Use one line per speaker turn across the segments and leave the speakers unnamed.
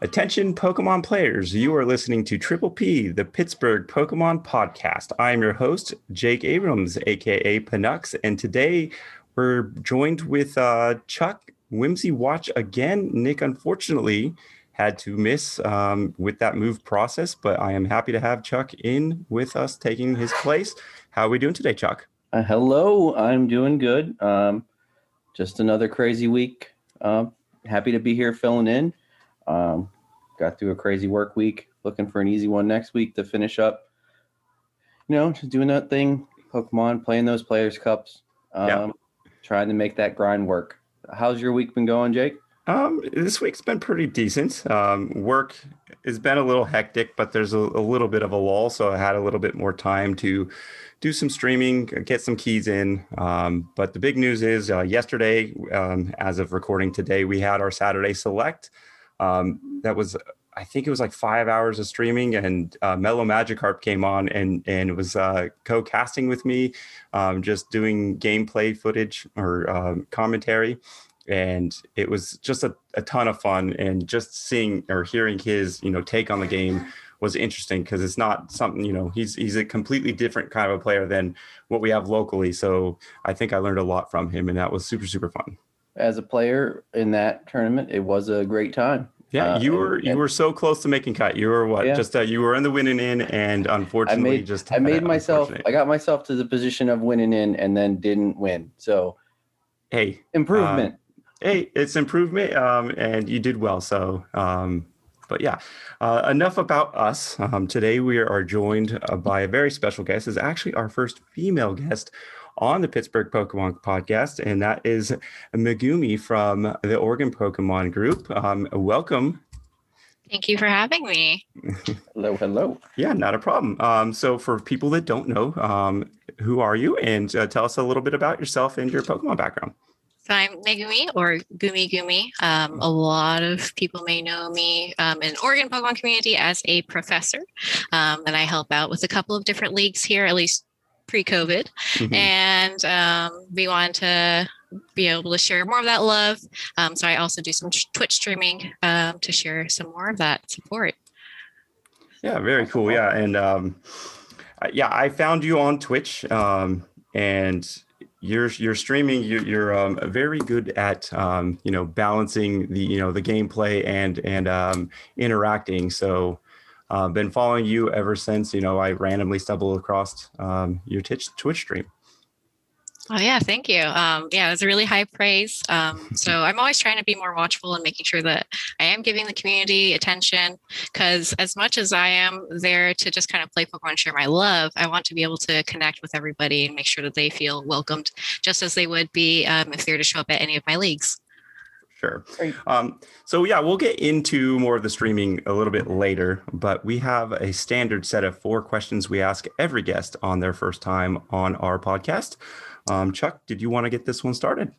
Attention Pokemon players, you are listening to Triple P, the Pittsburgh Pokemon podcast. I am your host, Jake Abrams, aka Panux, and today we're joined with uh, Chuck Whimsy Watch again. Nick, unfortunately, had to miss um, with that move process, but I am happy to have Chuck in with us taking his place. How are we doing today, Chuck?
Uh, hello, I'm doing good. Um, just another crazy week. Uh, happy to be here filling in. Um, got through a crazy work week. Looking for an easy one next week to finish up. You know, just doing that thing, Pokemon, playing those Players Cups, um, yeah. trying to make that grind work. How's your week been going, Jake?
Um, this week's been pretty decent. Um, work has been a little hectic, but there's a, a, little bit of a lull, so I had a little bit more time to do some streaming, get some keys in. Um, but the big news is uh, yesterday, um, as of recording today, we had our Saturday Select. Um, that was, I think it was like five hours of streaming, and uh, Mellow Magikarp came on and and was uh, co-casting with me, um, just doing gameplay footage or um, commentary, and it was just a, a ton of fun. And just seeing or hearing his you know take on the game was interesting because it's not something you know he's he's a completely different kind of a player than what we have locally. So I think I learned a lot from him, and that was super super fun
as a player in that tournament, it was a great time.
Yeah, uh, you were and, you were so close to making cut. You were what? Yeah. Just uh, you were in the winning in, and unfortunately,
I made,
just
I made myself. I got myself to the position of winning in, and then didn't win. So,
hey,
improvement.
Uh, hey, it's improvement, um, and you did well. So, um, but yeah, uh, enough about us. Um, today we are joined uh, by a very special guest. Is actually our first female guest on the Pittsburgh Pokemon podcast, and that is Megumi from the Oregon Pokemon Group. Um, welcome.
Thank you for having me.
hello, hello.
Yeah, not a problem. Um, so, for people that don't know, um, who are you? And uh, tell us a little bit about yourself and your Pokemon background.
So I'm Megumi or Gumi Gumi. Um, a lot of people may know me um, in Oregon Pokemon community as a professor, um, and I help out with a couple of different leagues here, at least pre-COVID, mm-hmm. and um, we want to be able to share more of that love. Um, so I also do some Twitch streaming um, to share some more of that support.
Yeah, very cool. Yeah, and um, yeah, I found you on Twitch, um, and you're you're streaming. You're, you're um, very good at um, you know balancing the you know the gameplay and and um, interacting. So uh, been following you ever since you know I randomly stumbled across um, your Twitch Twitch stream.
Oh yeah, thank you. Um, yeah, it was a really high praise. Um, so I'm always trying to be more watchful and making sure that I am giving the community attention. Because as much as I am there to just kind of play Pokemon and share my love, I want to be able to connect with everybody and make sure that they feel welcomed, just as they would be um, if they were to show up at any of my leagues.
Sure. Um, so yeah, we'll get into more of the streaming a little bit later, but we have a standard set of four questions we ask every guest on their first time on our podcast. Um, Chuck, did you want to get this one started?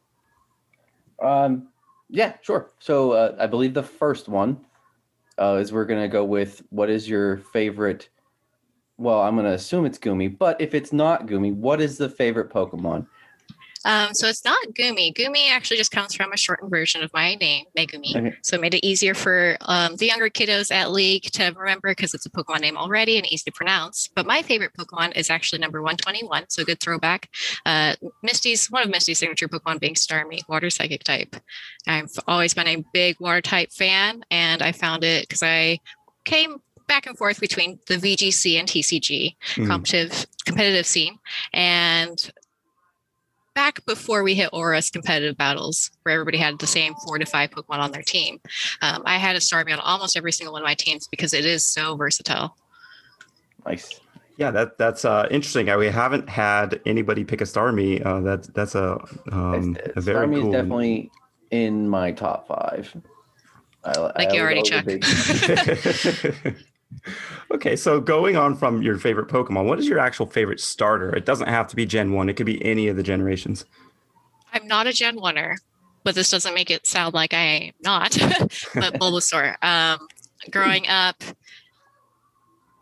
Um, yeah, sure. So uh, I believe the first one uh, is we're going to go with what is your favorite? Well, I'm going to assume it's Gumi, but if it's not Gumi, what is the favorite Pokemon?
Um, so it's not Gumi. Gumi actually just comes from a shortened version of my name, Megumi. Okay. So it made it easier for um, the younger kiddos at League to remember because it's a Pokemon name already and easy to pronounce. But my favorite Pokemon is actually number 121. So good throwback. Uh, Misty's one of Misty's signature Pokemon being Starmie, water psychic type. I've always been a big water type fan, and I found it because I came back and forth between the VGC and TCG mm. competitive competitive scene, and back before we hit ORAS competitive battles, where everybody had the same four to five Pokemon on their team. Um, I had a Starmie on almost every single one of my teams because it is so versatile.
Nice.
Yeah, that that's uh, interesting. We haven't had anybody pick a Starmie. Uh, that's that's a, um, a very
Starmie
cool.
is definitely in my top five.
I, like I you already checked.
okay, so going on from your favorite Pokemon, what is your actual favorite starter? It doesn't have to be Gen 1, it could be any of the generations.
I'm not a Gen 1er, but this doesn't make it sound like I am not. but Bulbasaur. Um, growing up,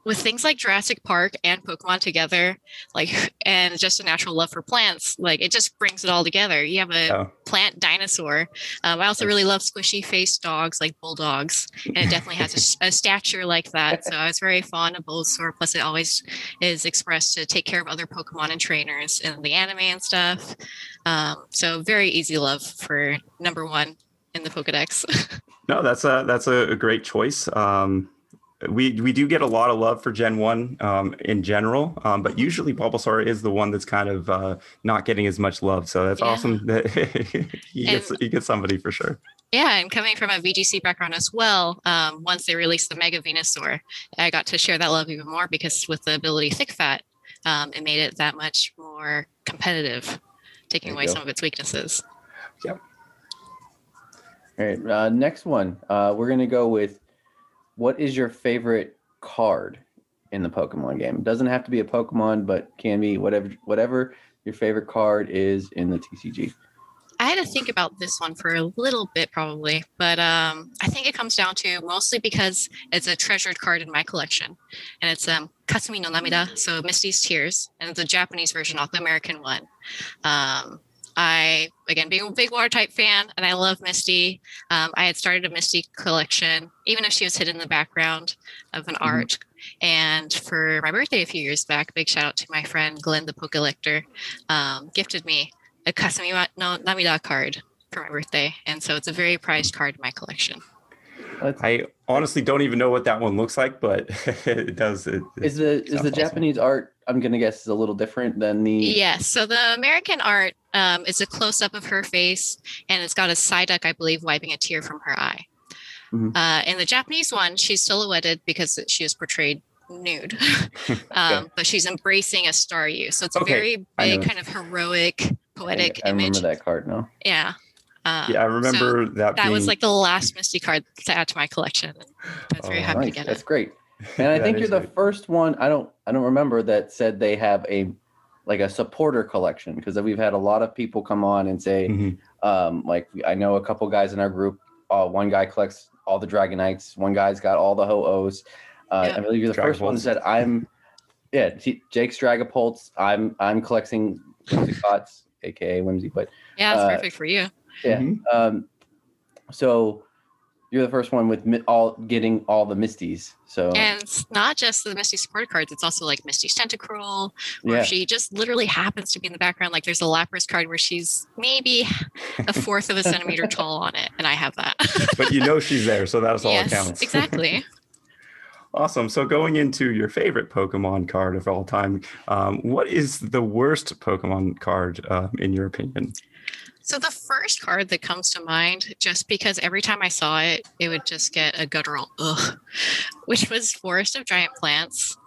with things like Jurassic Park and Pokemon together, like and just a natural love for plants, like it just brings it all together. You have a oh. plant dinosaur. Um, I also really love squishy faced dogs like bulldogs, and it definitely has a, a, stature like that. So I was very fond of Bulbasaur. Plus, it always is expressed to take care of other Pokemon and trainers in the anime and stuff. Um, so very easy love for number one in the Pokedex.
no, that's a that's a, great choice. Um, we we do get a lot of love for Gen One um, in general, um, but usually Bulbasaur is the one that's kind of uh, not getting as much love. So that's yeah. awesome that he gets he gets somebody for sure.
Yeah, and coming from a VGC background as well, um, once they released the Mega Venusaur, I got to share that love even more because with the ability Thick Fat, um, it made it that much more competitive, taking away go. some of its weaknesses.
Yep.
All right, uh, next one. Uh, we're gonna go with what is your favorite card in the Pokemon game? It doesn't have to be a Pokemon, but can be whatever whatever your favorite card is in the TCG.
I had to think about this one for a little bit, probably, but um, I think it comes down to mostly because it's a treasured card in my collection, and it's um, no Namida, so Misty's Tears, and it's a Japanese version, not the American one. Um, I, again, being a big water type fan and I love Misty, um, I had started a Misty collection, even if she was hidden in the background of an mm-hmm. art. And for my birthday a few years back, big shout out to my friend Glenn, the Pokelector, um, gifted me a Kasumi no Namida card for my birthday. And so it's a very prized card in my collection.
I honestly don't even know what that one looks like, but it does. It,
is the is the awesome. Japanese art? I'm gonna guess is a little different than the.
Yes. So the American art um, is a close up of her face, and it's got a Psyduck, I believe, wiping a tear from her eye. Mm-hmm. Uh, in the Japanese one, she's silhouetted because she is portrayed nude, um, but she's embracing a Staryu. So it's a very big, kind of heroic, poetic
I, I
image.
remember that card now.
Yeah.
Um, yeah, I remember so that.
That being... was like the last Misty card to add to my collection. I was oh, very happy nice. to get
That's it. That's great. And I think you're the great. first one. I don't. I don't remember that said they have a like a supporter collection because we've had a lot of people come on and say, mm-hmm. um, like I know a couple guys in our group. Uh, one guy collects all the Dragonites. One guy's got all the Ho-Ohs. Uh, yeah. I believe you're the first one that said I'm. Yeah, Jake's Dragapults. I'm I'm collecting Whimsicots, aka Whimsy, but
yeah, it's uh, perfect for you.
Yeah. Mm-hmm. Um, so you're the first one with all getting all the Misties. So
and it's not just the Misty support cards; it's also like Misty's Tentacruel, where yeah. she just literally happens to be in the background. Like there's a Lapras card where she's maybe a fourth of a centimeter tall on it, and I have that.
but you know she's there, so that's all yes, that counts.
exactly.
Awesome. So going into your favorite Pokemon card of all time, um, what is the worst Pokemon card uh, in your opinion?
So the first card that comes to mind, just because every time I saw it, it would just get a guttural ugh, which was Forest of Giant Plants.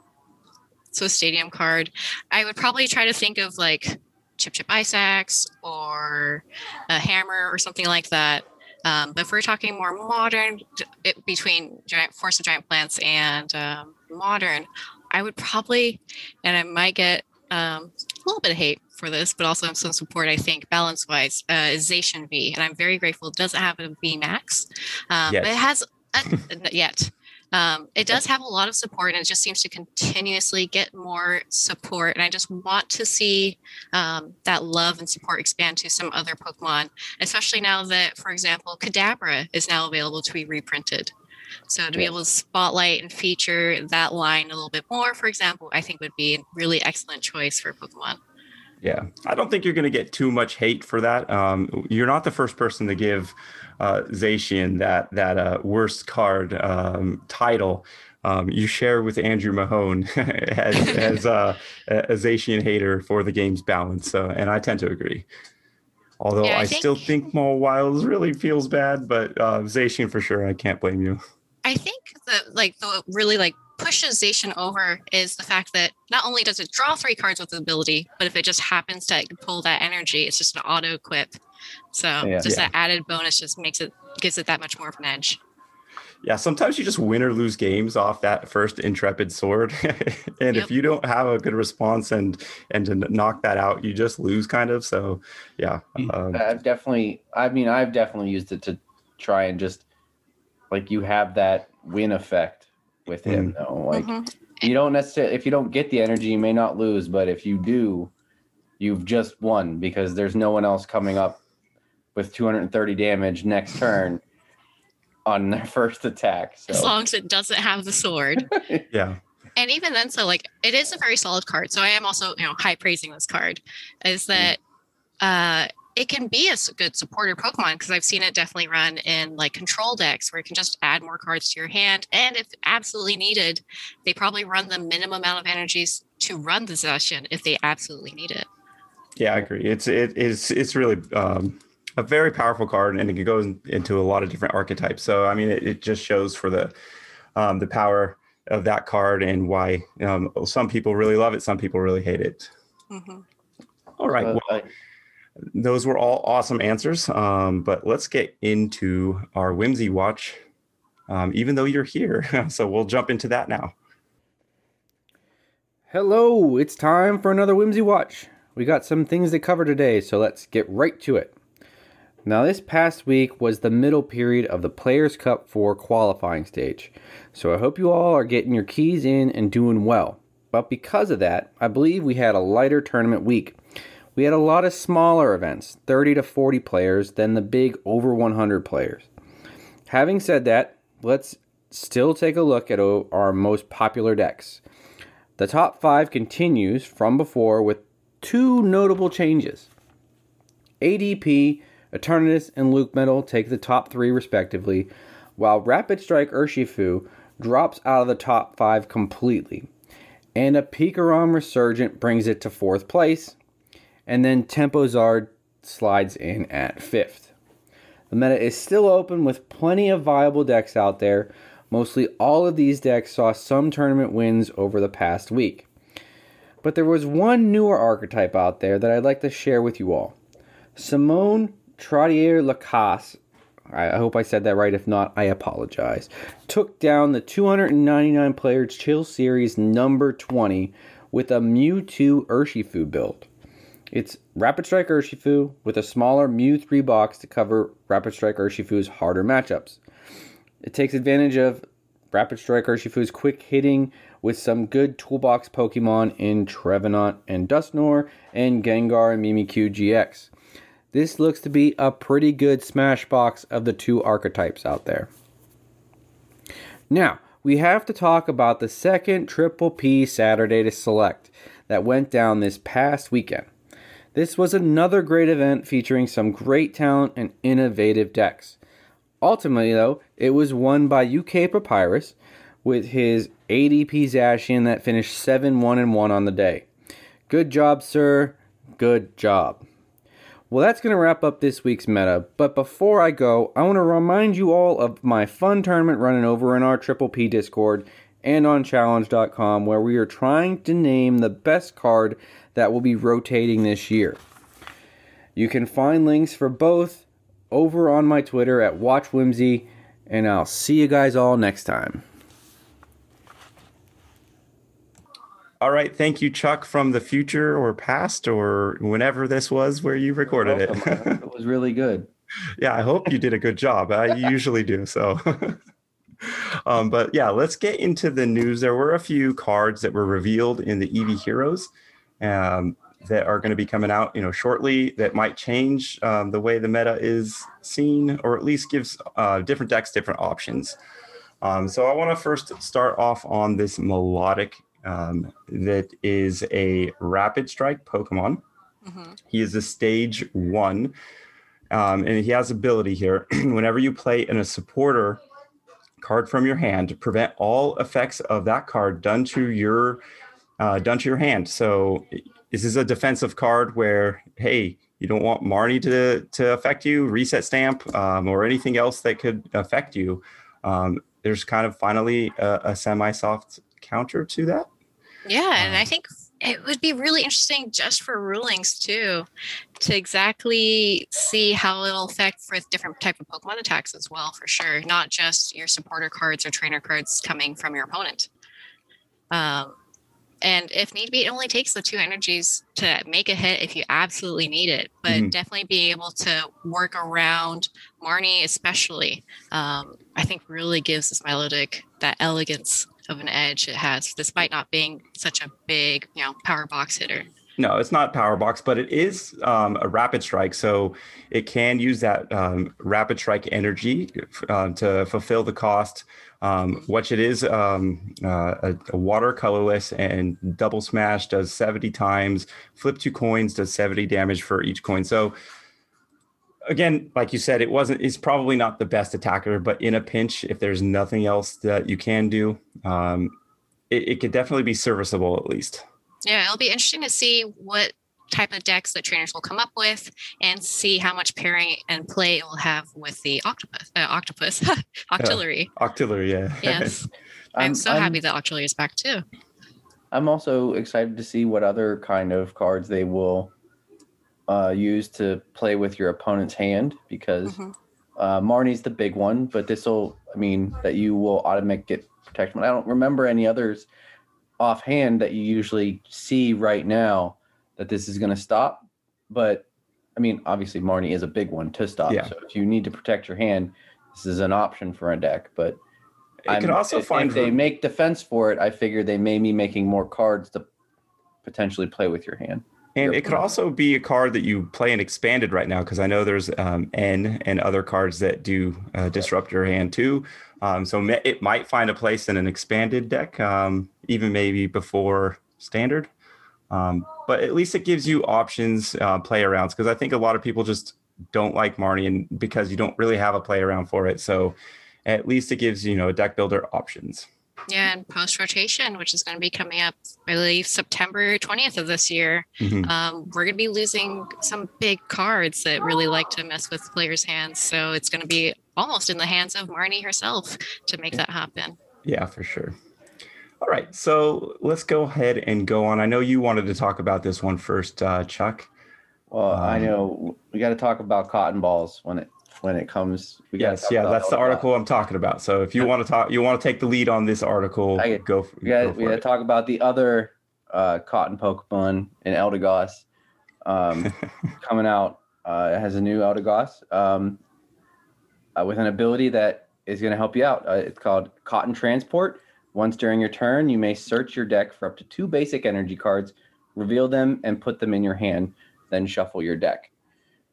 So stadium card. I would probably try to think of like Chip Chip Ice Axe or a hammer or something like that. Um, but if we're talking more modern, it, between giant Forest of Giant Plants and um, modern, I would probably, and I might get um, a little bit of hate for this, but also some support, I think, balance wise, uh, is Zacian V. And I'm very grateful it doesn't have a V max, um, but it has a, yet. Um, it does have a lot of support and it just seems to continuously get more support. And I just want to see um, that love and support expand to some other Pokemon, especially now that, for example, Kadabra is now available to be reprinted. So to be able to spotlight and feature that line a little bit more, for example, I think would be a really excellent choice for Pokemon.
Yeah, I don't think you're going to get too much hate for that. Um, you're not the first person to give uh, Zacian that that uh, worst card um, title. Um, you share with Andrew Mahone as, as uh, a Zacian hater for the game's balance. So, and I tend to agree. Although yeah, I, I think, still think Mawile really feels bad, but uh, Zacian for sure, I can't blame you.
I think that like the really like pushes Zacian over is the fact that not only does it draw three cards with the ability, but if it just happens to pull that energy, it's just an auto equip. So yeah, just yeah. that added bonus just makes it gives it that much more of an edge.
Yeah, sometimes you just win or lose games off that first intrepid sword, and yep. if you don't have a good response and and to knock that out, you just lose kind of. So, yeah,
um, I've definitely. I mean, I've definitely used it to try and just like you have that win effect with him, mm. though. Like, mm-hmm.
you don't necessarily if you don't get the energy, you may not lose, but if you do, you've just won because there's no one else coming up with 230 damage next turn on their first attack. So.
As long as it doesn't have the sword.
yeah.
And even then, so like it is a very solid card. So I am also, you know, high praising this card. Is that uh it can be a good supporter Pokemon because I've seen it definitely run in like control decks where you can just add more cards to your hand. And if absolutely needed, they probably run the minimum amount of energies to run the Zacian if they absolutely need it.
Yeah, I agree. It's it is it's really um, a very powerful card, and it can goes into a lot of different archetypes. So I mean, it, it just shows for the um, the power of that card and why um, some people really love it, some people really hate it. Mm-hmm. All right. Uh, well, I- those were all awesome answers. Um, but let's get into our whimsy watch, um, even though you're here. so we'll jump into that now.
Hello, it's time for another whimsy watch. We got some things to cover today, so let's get right to it. Now, this past week was the middle period of the Players' Cup 4 qualifying stage, so I hope you all are getting your keys in and doing well. But because of that, I believe we had a lighter tournament week. We had a lot of smaller events, 30 to 40 players, than the big over 100 players. Having said that, let's still take a look at our most popular decks. The top five continues from before with two notable changes. ADP, Eternatus, and Luke Metal take the top three respectively, while Rapid Strike Urshifu drops out of the top five completely. And a Pikarom Resurgent brings it to fourth place, and then Tempo Zard slides in at fifth. The meta is still open with plenty of viable decks out there. Mostly all of these decks saw some tournament wins over the past week. But there was one newer archetype out there that I'd like to share with you all. Simone Trottier Lacasse, I hope I said that right. If not, I apologize. Took down the 299 players Chill Series number 20 with a Mewtwo Urshifu build. It's Rapid Strike Urshifu with a smaller Mew 3 box to cover Rapid Strike Urshifu's harder matchups. It takes advantage of Rapid Strike Urshifu's quick hitting with some good toolbox Pokemon in Trevenant and Dusknoir and Gengar and Mimikyu GX. This looks to be a pretty good smash box of the two archetypes out there. Now, we have to talk about the second Triple P Saturday to select that went down this past weekend. This was another great event featuring some great talent and innovative decks. Ultimately, though, it was won by UK Papyrus with his ADP Zacian that finished 7 1 1 on the day. Good job, sir. Good job. Well, that's going to wrap up this week's meta. But before I go, I want to remind you all of my fun tournament running over in our Triple P Discord and on challonge.com where we are trying to name the best card that will be rotating this year. You can find links for both over on my Twitter at WatchWhimsy, and I'll see you guys all next time.
All right. Thank you, Chuck, from the future or past or whenever this was where you recorded it.
it was really good.
Yeah, I hope you did a good job. I usually do. So, um, but yeah, let's get into the news. There were a few cards that were revealed in the Eevee Heroes um, that are going to be coming out, you know, shortly. That might change um, the way the meta is seen, or at least gives uh, different decks different options. Um, so I want to first start off on this melodic um, that is a rapid strike Pokemon. Mm-hmm. He is a stage one, um, and he has ability here. Whenever you play in a supporter card from your hand, to prevent all effects of that card done to your uh, done to your hand. So this is a defensive card where hey, you don't want Marnie to to affect you, reset stamp, um, or anything else that could affect you. Um, there's kind of finally a, a semi-soft counter to that.
Yeah, and I um, think it would be really interesting just for rulings too, to exactly see how it'll affect for different type of Pokemon attacks as well, for sure. Not just your supporter cards or trainer cards coming from your opponent. Um, and if need be, it only takes the two energies to make a hit if you absolutely need it. But mm-hmm. definitely being able to work around Marnie, especially, um, I think really gives this melodic that elegance of an edge it has, despite not being such a big, you know, power box hitter.
No, it's not power box, but it is um, a rapid strike, so it can use that um, rapid strike energy uh, to fulfill the cost. Um, which it is um, uh, a, a, water colorless and double smash does 70 times. Flip two coins does 70 damage for each coin. So again, like you said, it wasn't. It's probably not the best attacker, but in a pinch, if there's nothing else that you can do, um, it, it could definitely be serviceable at least.
Yeah, it'll be interesting to see what type of decks that trainers will come up with and see how much pairing and play it will have with the octopus uh, octopus octillery.
Yeah, octillery yeah.
Yes. I'm, I'm so I'm, happy that octillery is back too.
I'm also excited to see what other kind of cards they will uh, use to play with your opponent's hand because mm-hmm. uh, marnie's the big one but this will i mean that you will automatic get protection. I don't remember any others offhand that you usually see right now that this is going to stop. But I mean, obviously, Marnie is a big one to stop. Yeah. So if you need to protect your hand, this is an option for a deck. But
I can also
if,
find
if they make defense for it. I figure they may be making more cards to potentially play with your hand.
And it could also be a card that you play in expanded right now because I know there's um, N and other cards that do uh, disrupt your hand too. Um, so it might find a place in an expanded deck, um, even maybe before standard. Um, but at least it gives you options, uh, play arounds, because I think a lot of people just don't like Marnie and because you don't really have a play around for it. So at least it gives, you know, a deck builder options.
Yeah, and post rotation, which is going to be coming up, I believe, September 20th of this year. Mm-hmm. Um, we're going to be losing some big cards that really like to mess with players' hands. So it's going to be almost in the hands of Marnie herself to make that happen.
Yeah, for sure. All right, so let's go ahead and go on. I know you wanted to talk about this one first, uh, Chuck.
Well, um, I know we got to talk about cotton balls when it when it comes.
yes, yeah, that's the article I'm talking about. So if you want to talk, you want to take the lead on this article, I, get, go. For,
we got to talk about the other uh, cotton Pokemon in Eldegoss um, coming out. Uh, it has a new Eldegoss um, uh, with an ability that is going to help you out. Uh, it's called Cotton Transport. Once during your turn, you may search your deck for up to two basic energy cards, reveal them, and put them in your hand, then shuffle your deck.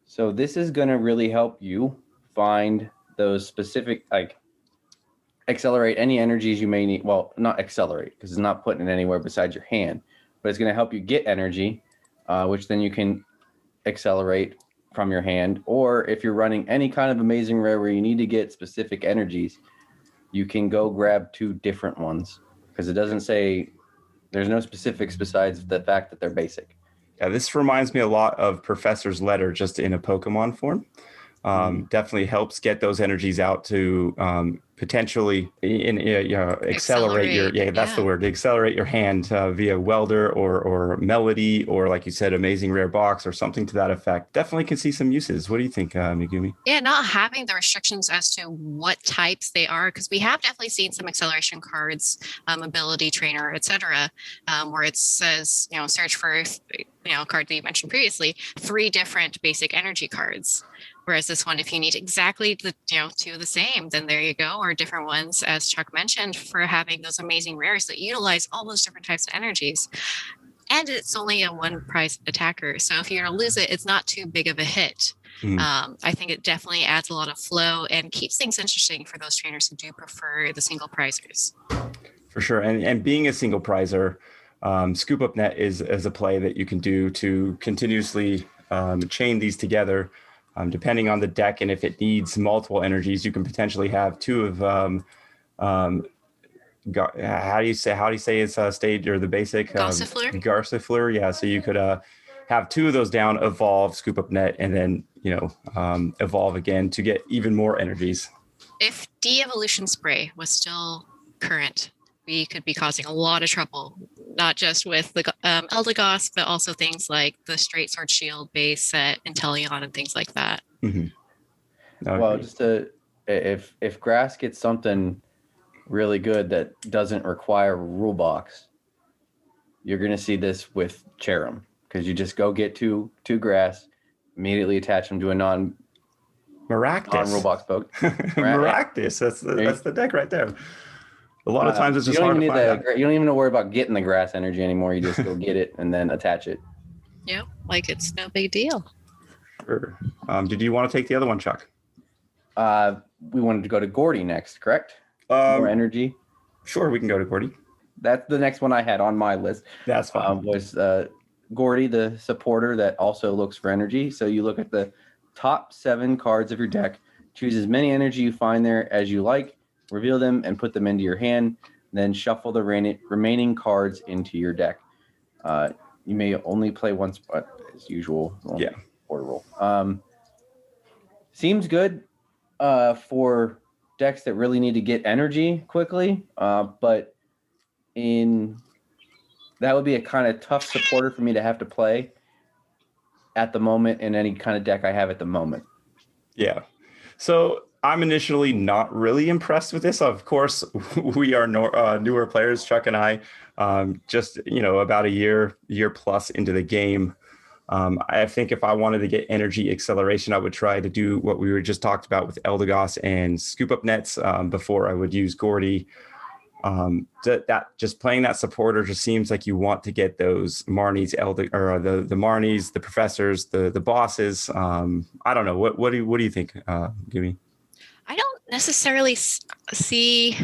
So this is going to really help you find those specific, like, accelerate any energies you may need. Well, not accelerate because it's not putting it anywhere besides your hand, but it's going to help you get energy, uh, which then you can accelerate from your hand. Or if you're running any kind of amazing rare where you need to get specific energies, you can go grab two different ones because it doesn't say there's no specifics besides the fact that they're basic.
Yeah, this reminds me a lot of Professor's Letter just in a Pokemon form. Um, mm. Definitely helps get those energies out to um, potentially in, you know, accelerate, accelerate, your yeah that's yeah. the word accelerate your hand uh, via welder or or Melony or like you said amazing rare box or something to that effect definitely can see some uses what do you think uh, megumi
yeah not having the restrictions as to what types they are because we have definitely seen some acceleration cards um, ability trainer etc um, where it says you know search for you know card that you mentioned previously three different basic energy cards Whereas this one, if you need exactly the you know two of the same, then there you go, or different ones, as Chuck mentioned, for having those amazing rares that utilize all those different types of energies. And it's only a one price attacker. So if you're gonna lose it, it's not too big of a hit. Mm. Um, I think it definitely adds a lot of flow and keeps things interesting for those trainers who do prefer the single prizers.
For sure. And and being a single prizer, um, scoop up net is, is a play that you can do to continuously um, chain these together um, depending on the deck and if it needs multiple energies, you can potentially have two of um, um, how do you say how do you say it's uh, stage or the basic
um, Gossifleur?
Gossifleur, yeah. So you could uh, have two of those down, evolve, scoop up net, and then you know um, evolve again to get even more energies.
If de-evolution spray was still current, we could be causing a lot of trouble, not just with the um, Eldegoss, but also things like the Straight Sword Shield base set, Inteleon, and things like that.
Mm-hmm. Well, just to if if grass gets something really good that doesn't require a rule box, you're gonna see this with Cherrim because you just go get two two grass, immediately attach them to a non
Maractus
non rule box boat.
Maractus, that's the that's the deck right there. A lot of times it's just hard to find.
The, you don't even worry about getting the grass energy anymore. You just go get it and then attach it.
Yeah, like it's no big deal.
Sure. Um, did you want to take the other one, Chuck?
Uh, we wanted to go to Gordie next, correct? Um, More energy.
Sure, we can go to Gordie.
That's the next one I had on my list.
That's fine.
Um, was uh, Gordie, the supporter that also looks for energy. So you look at the top seven cards of your deck, choose as many energy you find there as you like, reveal them, and put them into your hand. Then shuffle the remaining cards into your deck. Uh, you may only play once, spot as usual.
Yeah.
Order roll. Um, seems good uh, for decks that really need to get energy quickly, uh, but in that would be a kind of tough supporter for me to have to play at the moment in any kind of deck I have at the moment.
Yeah. So I'm initially not really impressed with this. Of course, we are no, uh, newer players, Chuck and I, um, just you know about a year, year plus into the game. Um, I think if I wanted to get energy acceleration, I would try to do what we were just talked about with Eldegoss and scoop up nets um, before I would use Gordie um, that, that just playing that supporter just seems like you want to get those Marnies, elder or the the Marnies, the professors, the the bosses. Um, I don't know. What what do you, what do you think, uh,
Gumi? Necessarily see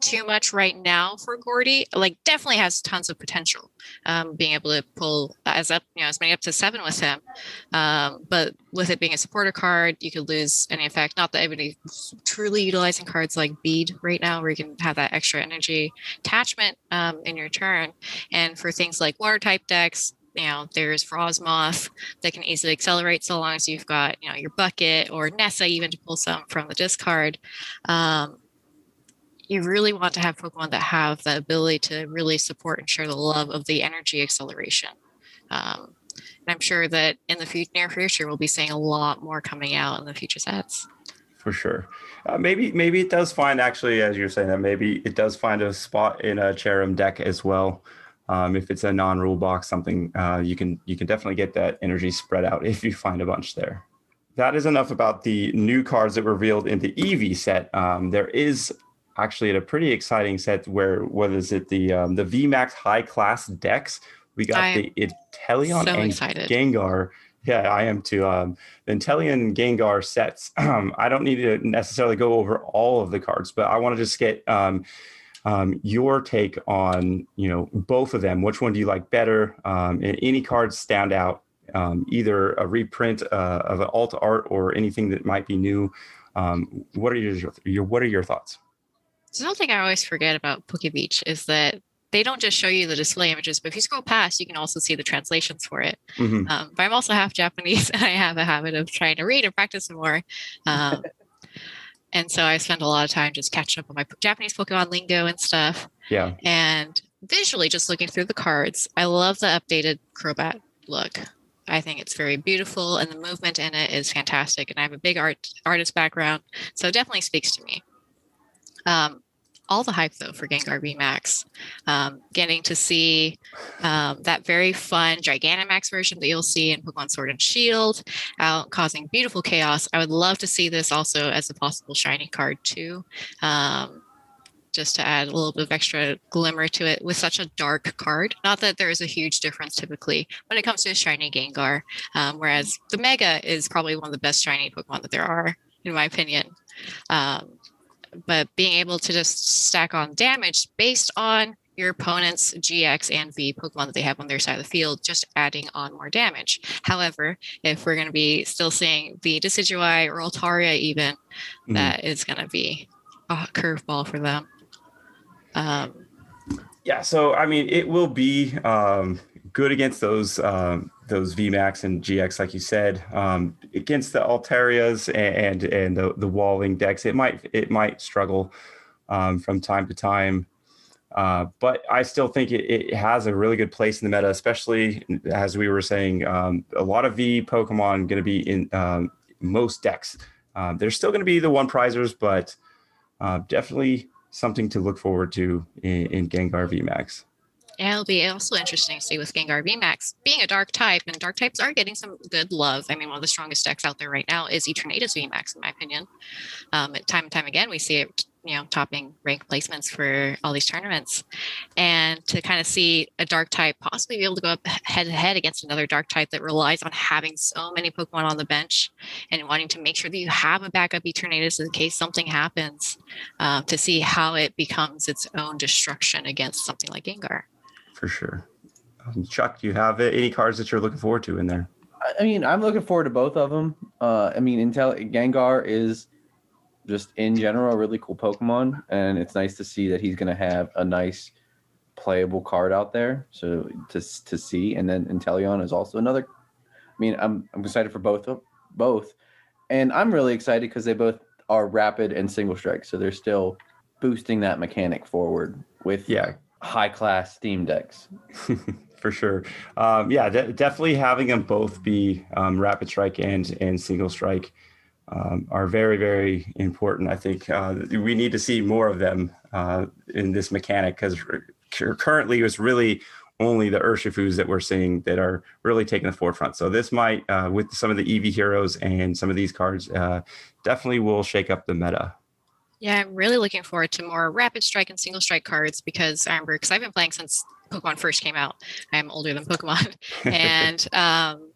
too much right now for Gordie. Like, definitely has tons of potential. Um, being able to pull as up, you know, as many up to seven with him. Um, but with it being a supporter card, you could lose any effect. Not that anybody's truly utilizing cards like Bede right now, where you can have that extra energy attachment um, in your turn. And for things like water type decks, you know, there's Frosmoth that can easily accelerate so long as you've got, you know, your bucket or Nessa even to pull some from the discard. Um, you really want to have Pokemon that have the ability to really support and share the love of the energy acceleration. Um, and I'm sure that in the future, near future, we'll be seeing a lot more coming out in the future sets.
For sure. Uh, maybe maybe it does find actually, as you're saying that, maybe it does find a spot in a Cherrim deck as well. Um, if it's a non-rule box, something uh, you can you can definitely get that energy spread out if you find a bunch there. That is enough about the new cards that were revealed in the Eevee set. Um, there is actually a pretty exciting set where what is it the um, the VMAX high class decks. We got I'm the Inteleon so and excited. Gengar. Yeah, I am too. Um, the Inteleon Gengar sets. Um, I don't need to necessarily go over all of the cards, but I want to just get um, your take on you know both of them. Which one do you like better? Um, and any cards stand out? Um, either a reprint uh, of an alt art or anything that might be new. Um, what are your, your what are your thoughts?
Something I always forget about PokeBeach is that they don't just show you the display images, but if you scroll past, you can also see the translations for it. Mm-hmm. Um, but I'm also half Japanese, and I have a habit of trying to read and practice more. Um, and so I spend a lot of time just catching up on my Japanese Pokemon lingo and stuff.
Yeah.
And visually, just looking through the cards, I love the updated Crobat look. I think it's very beautiful, and the movement in it is fantastic. And I have a big art artist background, so it definitely speaks to me. Um, all the hype though for Gengar VMAX. Um, getting to see um, that very fun Gigantamax version that you'll see in Pokemon Sword and Shield, out causing beautiful chaos. I would love to see this also as a possible shiny card too. Um, just to add a little bit of extra glimmer to it with such a dark card. Not that there is a huge difference typically when it comes to a shiny Gengar, um, whereas the Mega is probably one of the best shiny Pokemon that there are, in my opinion. Um, but being able to just stack on damage based on your opponent's GX and V Pokemon that they have on their side of the field, just adding on more damage. However, if we're going to be still seeing the Decidueye or Altaria, even, mm-hmm. that is going to be a curveball for them. Um,
yeah, so I mean, it will be um, good against those um, those VMAX and GX, like you said, um, against the Altarias and and the, the walling decks, it might it might struggle um, from time to time. Uh, but I still think it, it, has a really good place in the meta, especially as we were saying, um, a lot of V Pokemon going to be in um, most decks. Uh, there's still going to be the one prizers, but uh, definitely something to look forward to in, in Gengar VMAX.
It'll be also interesting to see with Gengar VMAX being a dark type, and dark types are getting some good love. I mean, one of the strongest decks out there right now is Eternatus VMAX, in my opinion. Um, time and time again, we see it you know topping rank placements for all these tournaments. And to kind of see a dark type possibly be able to go up head to head against another dark type that relies on having so many pokemon on the bench and wanting to make sure that you have a backup eternatus in case something happens uh, to see how it becomes its own destruction against something like gengar.
For sure. Um, chuck do you have any cards that you're looking forward to in there?
I mean, I'm looking forward to both of them. Uh, I mean, Intel Gengar is just in general a really cool Pokemon, and it's nice to see that he's going to have a nice playable card out there. So to to see, and then Inteleon is also another. I mean, I'm I'm excited for both of both, and I'm really excited because they both are rapid and single strike, so they're still boosting that mechanic forward with
yeah
high class Steam decks.
for sure. Um, yeah, de- definitely having them both be um, rapid strike and and single strike um, are very very important. I think uh, we need to see more of them uh, in this mechanic because currently it's really only the Urshifus that we're seeing that are really taking the forefront. So this might, uh, with some of the Eevee heroes and some of these cards, uh, definitely will shake up the meta.
Yeah, I'm really looking forward to more rapid strike and single strike cards because I remember because I've been playing since Pokemon first came out. I'm older than Pokemon, and um,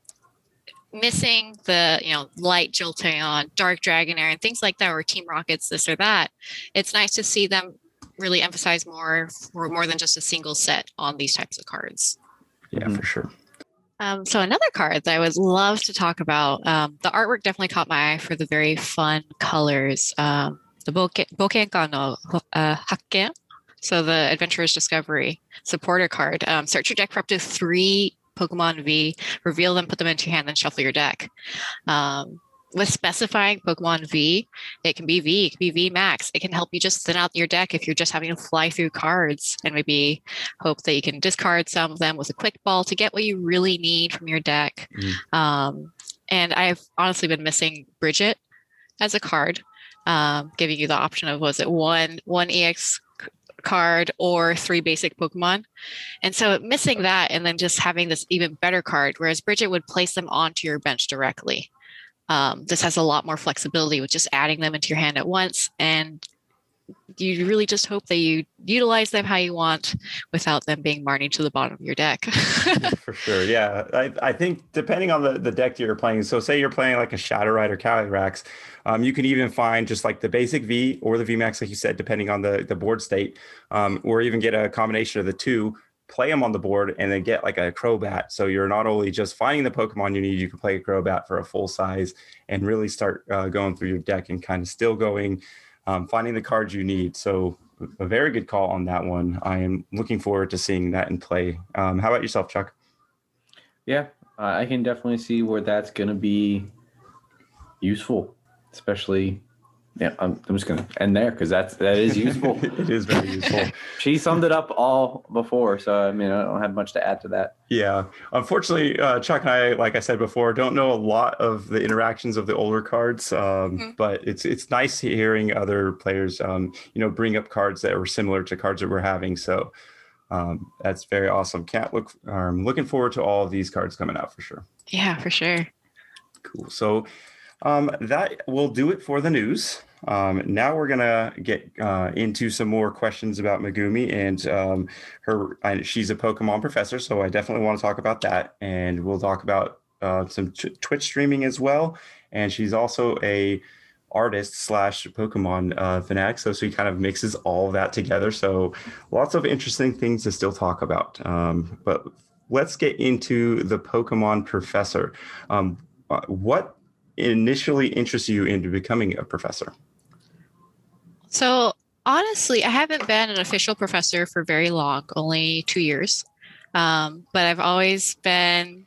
missing the you know light Jolteon, Dark Dragonair, and things like that, or Team Rockets, this or that. It's nice to see them really emphasize more for more than just a single set on these types of cards.
Yeah, mm-hmm. for sure.
Um, so another card that I would love to talk about. Um, the artwork definitely caught my eye for the very fun colors. Um, the Bokenka no uh, Hakken so the Adventurer's Discovery supporter card. Um, search your deck for up to three Pokemon V, reveal them, put them into your hand, then shuffle your deck. Um, with specifying Pokemon V, it can be V, it can be V Max. It can help you just thin out your deck if you're just having to fly through cards and maybe hope that you can discard some of them with a quick ball to get what you really need from your deck. Mm. Um, and I've honestly been missing Brigette as a card, um, giving you the option of was it one one EX card or three basic Pokemon. And so missing that and then just having this even better card, whereas Brigette would place them onto your bench directly. Um, this has a lot more flexibility with just adding them into your hand at once and you really just hope that you utilize them how you want without them being marning to the bottom of your deck.
For sure. Yeah. I, I think depending on the, the deck you're playing, so say you're playing like a Shadow Rider Calyrex, um, you can even find just like the basic V or the VMAX, like you said, depending on the, the board state, um, or even get a combination of the two, play them on the board and then get like a Crobat. So you're not only just finding the Pokemon you need, you can play a Crobat for a full size and really start uh, going through your deck and kind of still going – um, finding the cards you need. So a very good call on that one. I am looking forward to seeing that in play. Um, how about yourself, Chuck?
Yeah, uh, I can definitely see where that's going to be useful, especially yeah, I'm, I'm just gonna end there because that's that is useful.
it is very useful.
she summed it up all before, so I mean I don't have much to add to that.
Yeah, unfortunately, uh, Chuck and I, like I said before, don't know a lot of the interactions of the older cards, um, mm-hmm. but it's it's nice hearing other players, um, you know, bring up cards that were similar to cards that we're having. So um, that's very awesome. Can't look. I'm looking forward to all of these cards coming out for sure.
Yeah, for sure.
Cool. So um, that will do it for the news. Um, now we're gonna get uh, into some more questions about Megumi and um, her. I, she's a Pokemon professor, so I definitely want to talk about that. And we'll talk about uh, some t- Twitch streaming as well. And she's also a artist slash Pokemon uh, fanatic, so she kind of mixes all of that together. So lots of interesting things to still talk about. Um, but let's get into the Pokemon professor. Um, uh, what initially interests you into becoming a professor?
So, honestly, I haven't been an official professor for very long, only two years. Um, but I've always been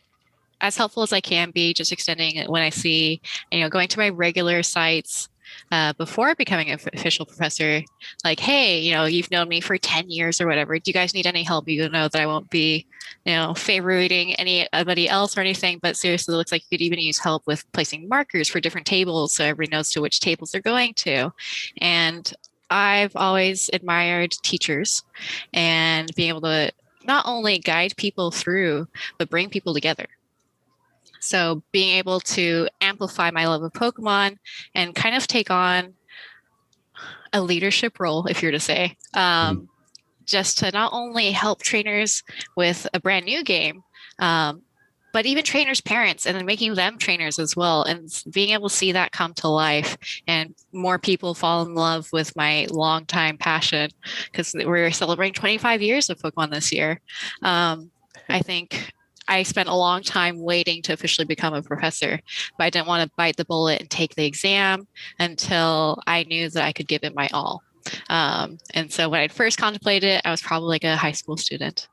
as helpful as I can be, just extending it when I see, you know, going to my regular sites uh, before becoming an official professor, like, hey, you know, you've known me for 10 years or whatever. Do you guys need any help? You know that I won't be, you know, favoriting anybody else or anything. But seriously, it looks like you could even use help with placing markers for different tables so everybody knows to which tables they're going to. And I've always admired teachers and being able to not only guide people through, but bring people together. So being able to amplify my love of Pokemon and kind of take on a leadership role, if you're to say, um, mm. just to not only help trainers with a brand new game, um, but even trainers' parents and then making them trainers as well, and being able to see that come to life and more people fall in love with my longtime passion because we're celebrating 25 years of Pokemon this year. Um, I think I spent a long time waiting to officially become a professor, but I didn't want to bite the bullet and take the exam until I knew that I could give it my all. Um, and so when I first contemplated it, I was probably like a high school student.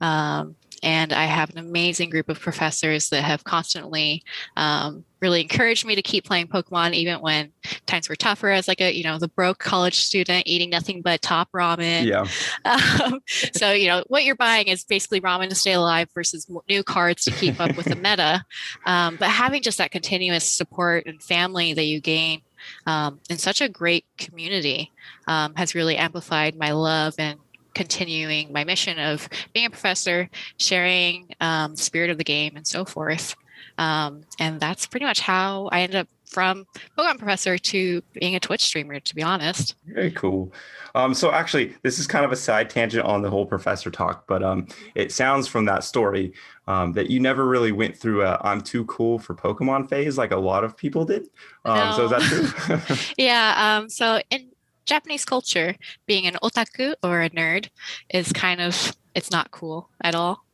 Um, and I have an amazing group of professors that have constantly um, really encouraged me to keep playing Pokemon, even when times were tougher as like a, you know, the broke college student eating nothing but top ramen.
Yeah.
Um, so, you know, what you're buying is basically ramen to stay alive versus new cards to keep up with the meta. Um, but having just that continuous support and family that you gain um, in such a great community um, has really amplified my love and continuing my mission of being a professor, sharing um, the spirit of the game, and so forth. Um, and that's pretty much how I ended up from Pokemon professor to being a Twitch streamer, to be honest.
Very cool. Um, so actually, this is kind of a side tangent on the whole professor talk, but um, it sounds from that story um, that you never really went through a "I'm too cool for Pokemon" phase like a lot of people did. Um, no. So is that
true? yeah. Um, so in Japanese culture, being an otaku or a nerd is kind of it's not cool at all,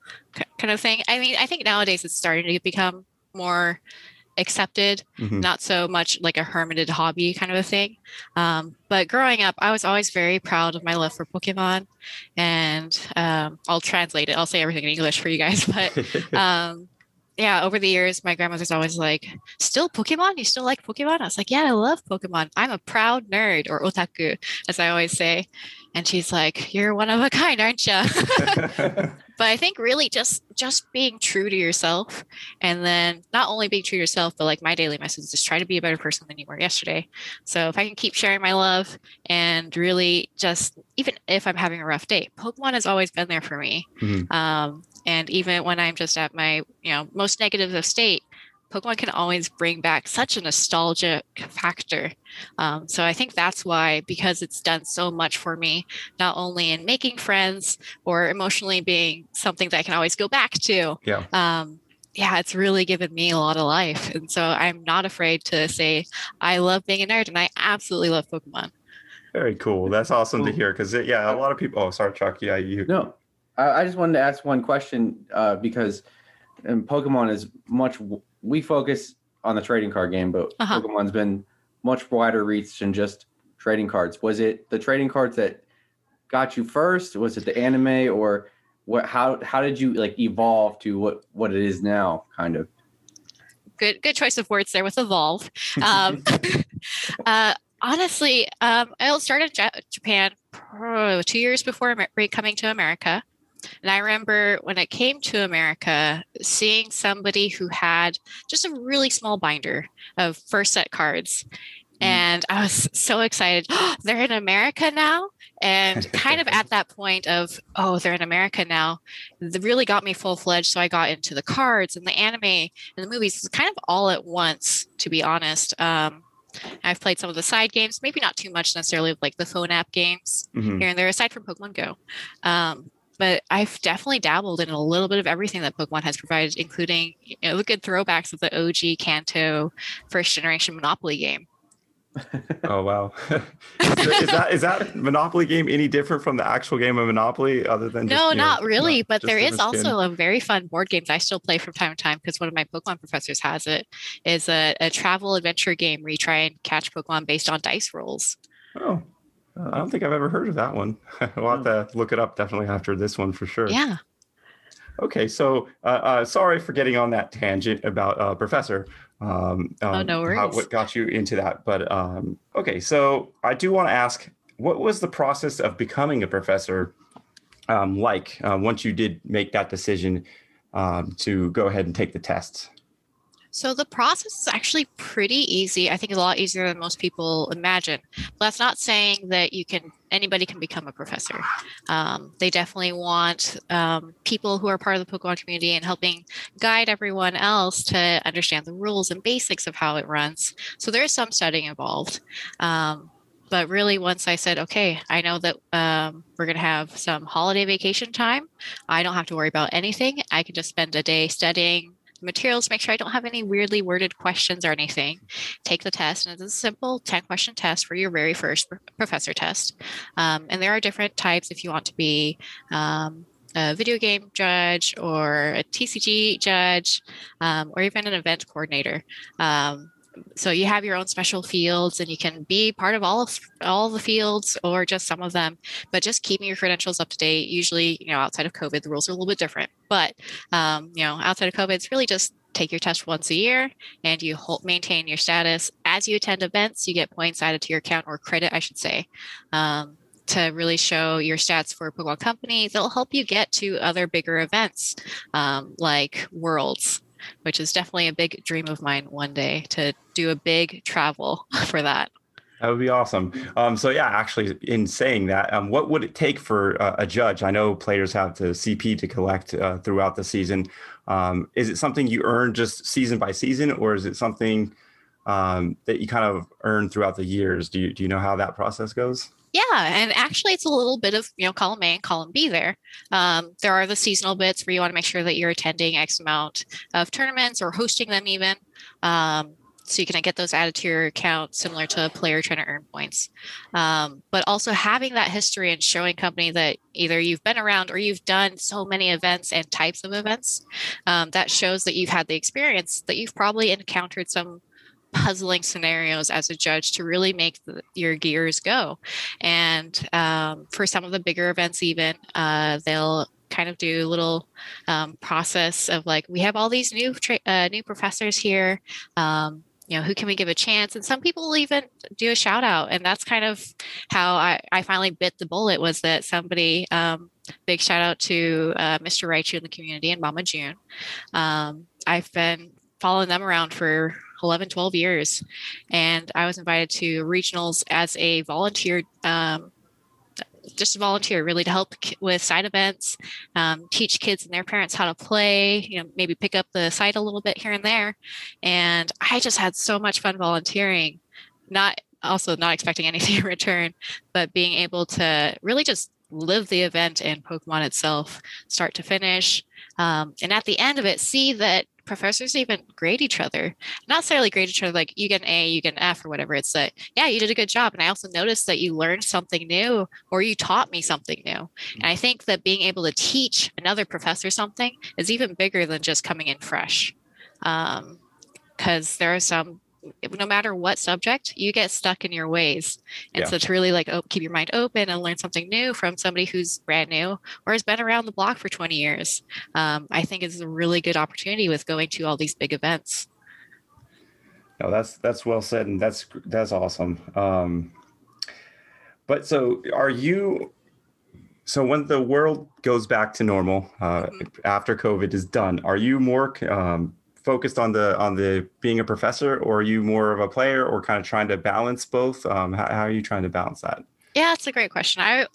kind of thing. I mean, I think nowadays it's starting to become more accepted, mm-hmm. not so much like a hermited hobby kind of a thing. Um, but growing up, I was always very proud of my love for Pokemon, and um, I'll translate it. I'll say everything in English for you guys, but um, yeah, over the years, my grandmother's always like, "Still Pokemon? You still like Pokemon?" I was like, "Yeah, I love Pokemon. I'm a proud nerd or otaku, as I always say." And she's like, "You're one of a kind, aren't you?" but I think really just just being true to yourself, and then not only being true to yourself, but like my daily message is just try to be a better person than you were yesterday. So if I can keep sharing my love and really just even if I'm having a rough day, Pokemon has always been there for me. Mm-hmm. Um, and even when I'm just at my, you know, most negative of state, Pokemon can always bring back such a nostalgic factor. Um, so I think that's why, because it's done so much for me, not only in making friends or emotionally being something that I can always go back to.
Yeah.
Um, yeah, it's really given me a lot of life. And so I'm not afraid to say I love being a nerd and I absolutely love Pokemon.
Very cool. That's awesome to hear because, yeah, a lot of people. Oh, sorry, Chuck. Yeah, you.
No, I, just wanted to ask one question uh, because um, Pokemon is much. We focus on the trading card game, but uh-huh. Pokemon's been much wider reach than just trading cards. Was it the trading cards that got you first? Was it the anime, or what? How how did you like evolve to what what it is now? Kind of.
Good good choice of words there with evolve. Um, uh, honestly, um, I started Japan two years before coming to America. And I remember when I came to America, seeing somebody who had just a really small binder of first set cards. Mm. And I was so excited. Oh, they're in America now. And kind of at that point of, oh, they're in America now, it really got me full fledged. So I got into the cards and the anime and the movies kind of all at once, to be honest. Um, I've played some of the side games, maybe not too much necessarily like the phone app games mm-hmm. here and there, aside from Pokemon Go. Um, but I've definitely dabbled in a little bit of everything that Pokemon has provided, including you know, the good throwbacks of the OG Kanto first generation Monopoly game.
oh wow! is, that is that Monopoly game any different from the actual game of Monopoly, other than
no, not know, really. Not but there is also a very fun board games I still play from time to time because one of my Pokemon professors has it. Is a, a travel adventure game where you try and catch Pokemon based on dice rolls.
Oh, I don't think I've ever heard of that one. we'll have to look it up definitely after this one for sure.
Yeah.
Okay, so uh, uh, sorry for getting on that tangent about uh, Professor.
Um, um, oh, no worries.
How, what got you into that? But um, okay, so I do want to ask, what was the process of becoming a professor um, like uh, once you did make that decision um, to go ahead and take the tests?
So the process is actually pretty easy. I think it's a lot easier than most people imagine. But that's not saying that you can anybody can become a professor. Um, they definitely want um, people who are part of the Pokemon community and helping guide everyone else to understand the rules and basics of how it runs. So there is some studying involved. Um, but really, once I said, okay, I know that um, we're going to have some holiday vacation time, I don't have to worry about anything. I can just spend a day studying materials, make sure I don't have any weirdly worded questions or anything. Take the test, and it's a simple 10 question test for your very first professor test. Um, and there are different types if you want to be. Um, a video game judge or a TCG judge, um, or even an event coordinator. Um, so you have your own special fields and you can be part of all of all the fields or just some of them but just keeping your credentials up to date. Usually you know outside of covid the rules are a little bit different but um, you know outside of covid it's really just take your test once a year and you hold, maintain your status. As you attend events you get points added to your account or credit i should say um, to really show your stats for Pokemon Company. They'll help you get to other bigger events um, like Worlds which is definitely a big dream of mine one day to do a big travel for that.
That would be awesome. Um, so yeah, actually, in saying that, um, what would it take for uh, a judge? I know players have the CP to collect uh, throughout the season. Um, is it something you earn just season by season, or is it something um, that you kind of earn throughout the years? Do you do you know how that process goes?
Yeah, and actually, it's a little bit of you know column A and column B there. Um, there are the seasonal bits where you want to make sure that you're attending X amount of tournaments or hosting them even. Um, so you can get those added to your account, similar to a player trying to earn points. Um, but also having that history and showing company that either you've been around or you've done so many events and types of events, um, that shows that you've had the experience that you've probably encountered some puzzling scenarios as a judge to really make the, your gears go. And um, for some of the bigger events, even uh, they'll kind of do a little um, process of like, we have all these new tra- uh, new professors here. Um, you know, who can we give a chance? And some people will even do a shout out. And that's kind of how I, I finally bit the bullet was that somebody, um, big shout out to uh, Mr. Raichu in the community and Mama June. Um, I've been following them around for 11, 12 years. And I was invited to regionals as a volunteer, um, just a volunteer, really to help with side events, um, teach kids and their parents how to play, you know, maybe pick up the site a little bit here and there. And I just had so much fun volunteering, not also not expecting anything in return, but being able to really just live the event and Pokemon itself, start to finish. Um, and at the end of it, see that professors even grade each other. Not necessarily grade each other like you get an A, you get an F or whatever. It's like, yeah, you did a good job. And I also noticed that you learned something new or you taught me something new. And I think that being able to teach another professor something is even bigger than just coming in fresh. Um, because there are some no matter what subject, you get stuck in your ways. And yeah. so it's really like oh, keep your mind open and learn something new from somebody who's brand new or has been around the block for 20 years, um, I think is a really good opportunity with going to all these big events.
No, that's that's well said, and that's that's awesome. Um, but so, are you? So when the world goes back to normal uh, mm-hmm. after COVID is done, are you more um, focused on the on the being a professor, or are you more of a player, or kind of trying to balance both? Um, how, how are you trying to balance that?
Yeah, that's a great question. I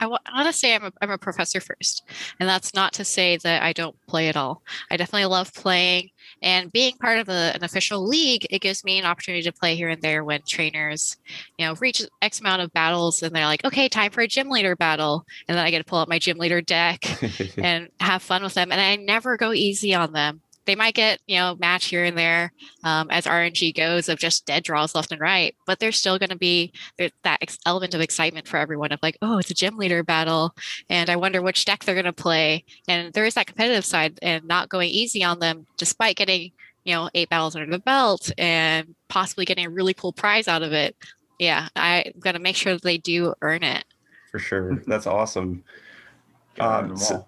I want to say I'm a, I'm a professor first, and that's not to say that I don't play at all. I definitely love playing, and being part of a, an official league, it gives me an opportunity to play here and there when trainers, you know, reach X amount of battles, and they're like, okay, time for a gym leader battle, and then I get to pull out my gym leader deck and have fun with them, and I never go easy on them they might get you know match here and there um, as RNG goes of just dead draws left and right, but there's still going to be that ex- element of excitement for everyone of like, oh, it's a gym leader battle, and I wonder which deck they're going to play, and there is that competitive side and not going easy on them despite getting you know eight battles under the belt and possibly getting a really cool prize out of it. Yeah, I got to make sure that they do earn it.
For sure, that's awesome. Um, so,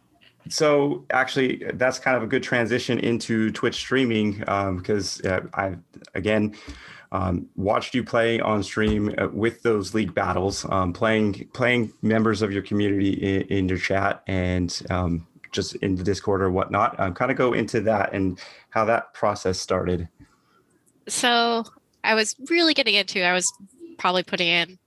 so actually, that's kind of a good transition into Twitch streaming because um, uh, I again um, watched you play on stream uh, with those league battles, um, playing playing members of your community in, in your chat and um, just in the Discord or whatnot. Um, kind of go into that and how that process started.
So I was really getting into. I was probably putting in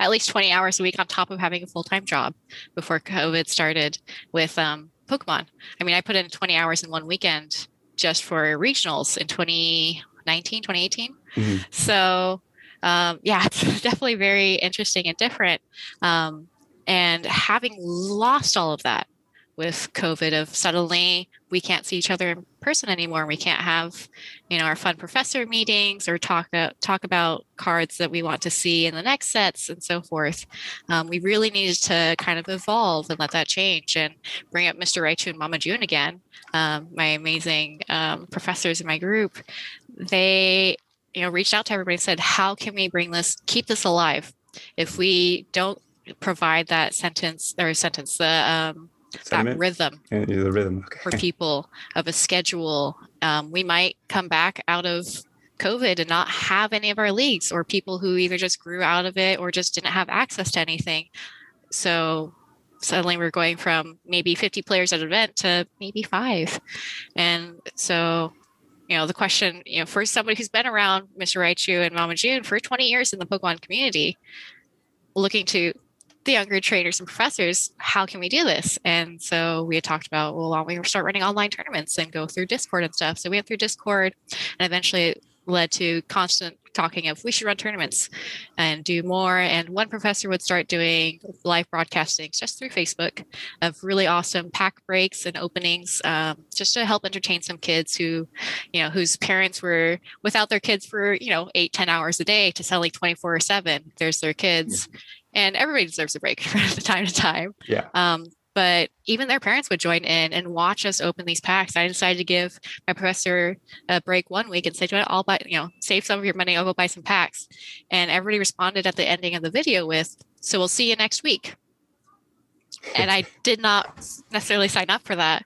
at least 20 hours a week on top of having a full-time job before covid started with um, Pokemon. I mean, I put in 20 hours in one weekend just for regionals in 2019, 2018. Mm-hmm. So um, yeah, it's definitely very interesting and different. Um, and having lost all of that with COVID, of suddenly we can't see each other in person anymore. We can't have, you know, our fun professor meetings or talk uh, talk about cards that we want to see in the next sets and so forth. Um, we really needed to kind of evolve and let that change and bring up Mr. Raichu and Mama June again. Um, my amazing um, professors in my group, they you know reached out to everybody and said, "How can we bring this, keep this alive? If we don't provide that sentence or sentence the um, that rhythm
yeah, the rhythm
okay. for people of a schedule. Um, we might come back out of COVID and not have any of our leagues, or people who either just grew out of it or just didn't have access to anything. So suddenly we're going from maybe 50 players at an event to maybe five. And so, you know, the question, you know, for somebody who's been around Mr. Raichu and Mama June for 20 years in the Pokemon community, looking to the younger trainers and professors, how can we do this? And so we had talked about, well, why don't we start running online tournaments and go through Discord and stuff? So we went through Discord and eventually it led to constant talking of we should run tournaments and do more. And one professor would start doing live broadcasting just through Facebook of really awesome pack breaks and openings, um, just to help entertain some kids who, you know, whose parents were without their kids for, you know, eight, 10 hours a day to suddenly 24 or seven. There's their kids and everybody deserves a break from time to time.
Yeah.
Um, but even their parents would join in and watch us open these packs. I decided to give my professor a break one week and say, "Do I'll buy, you know, save some of your money. I'll go buy some packs." And everybody responded at the ending of the video with, "So we'll see you next week." and I did not necessarily sign up for that,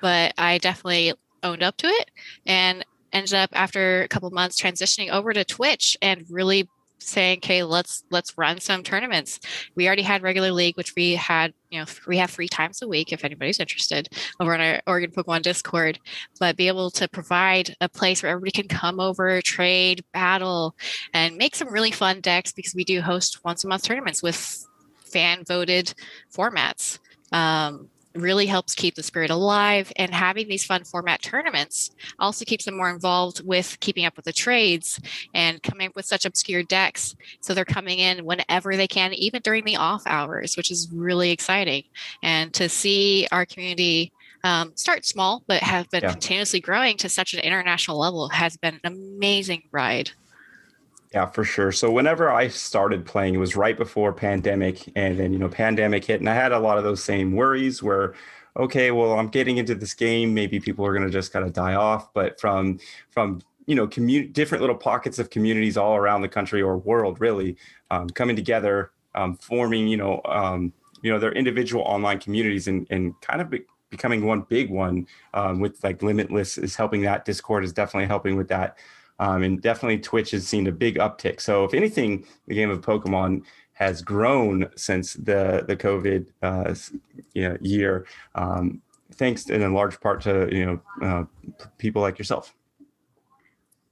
but I definitely owned up to it and ended up after a couple months transitioning over to Twitch and really saying, okay, let's let's run some tournaments. We already had regular league, which we had, you know, we have three times a week if anybody's interested over on our Oregon Pokemon Discord. But be able to provide a place where everybody can come over, trade, battle, and make some really fun decks because we do host once a month tournaments with fan voted formats. Um, really helps keep the spirit alive and having these fun format tournaments also keeps them more involved with keeping up with the trades and coming up with such obscure decks. So they're coming in whenever they can even during the off hours which is really exciting. And to see our community um, start small but have been yeah. continuously growing to such an international level has been an amazing ride
yeah, for sure. So whenever I started playing, it was right before pandemic, and then you know pandemic hit, and I had a lot of those same worries where, okay, well I'm getting into this game, maybe people are going to just kind of die off, but from from you know community different little pockets of communities all around the country or world really um, coming together, um, forming you know um, you know their individual online communities and and kind of be, becoming one big one um, with like Limitless is helping that. Discord is definitely helping with that. Um, and definitely Twitch has seen a big uptick. So if anything, the game of Pokemon has grown since the the COVID uh, you know, year, um, thanks in a large part to you know uh, people like yourself.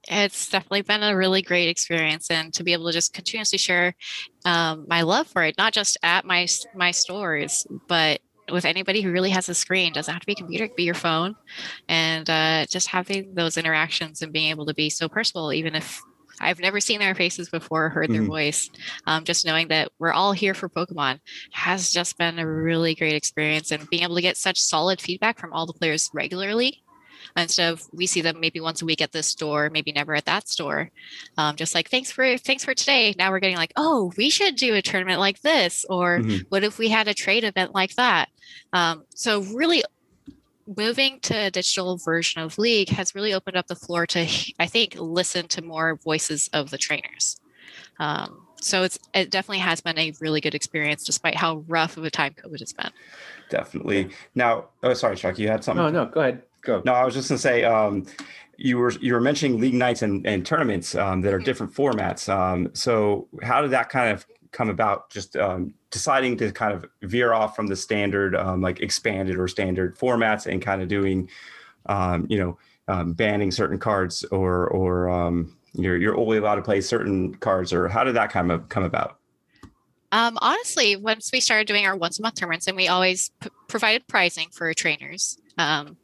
It's definitely been a really great experience, and to be able to just continuously share um, my love for it, not just at my my stores, but with anybody who really has a screen doesn't have to be a computer it could be your phone and uh, just having those interactions and being able to be so personal even if I've never seen their faces before, heard their mm-hmm. voice. Um, just knowing that we're all here for Pokemon has just been a really great experience. And being able to get such solid feedback from all the players regularly instead of we see them maybe once a week at this store maybe never at that store. Um, just like thanks for thanks for today. Now we're getting like oh we should do a tournament like this or mm-hmm. what if we had a trade event like that? Um, so really moving to a digital version of league has really opened up the floor to i think listen to more voices of the trainers. Um, so it's it definitely has been a really good experience despite how rough of a time covid has been.
Definitely. Now oh sorry chuck you had something?
No no go ahead Go.
No, I was just gonna say um, you were you were mentioning league nights and, and tournaments um, that are mm-hmm. different formats. Um, so how did that kind of come about? Just um, deciding to kind of veer off from the standard um, like expanded or standard formats and kind of doing um, you know banning certain cards or or you're you're only allowed to play certain cards or how did that kind of come about?
Um, honestly, once we started doing our once a month tournaments, and we always p- provided pricing for trainers, um,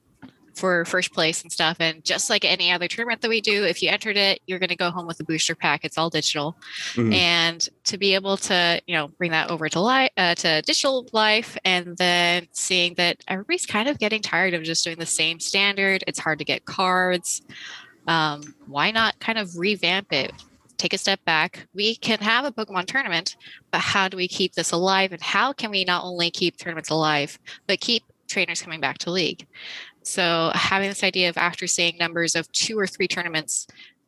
for first place and stuff. And just like any other tournament that we do, if you entered it, you're going to go home with a booster pack. It's all digital, mm-hmm. and to be able to you know bring that over to life uh, to digital life, and then seeing that everybody's kind of getting tired of just doing the same standard. It's hard to get cards. Um, why not kind of revamp it? Take a step back. We can have a Pokemon tournament, but how do we keep this alive? And how can we not only keep tournaments alive, but keep trainers coming back to league? So having this idea of after seeing numbers of two or three tournaments,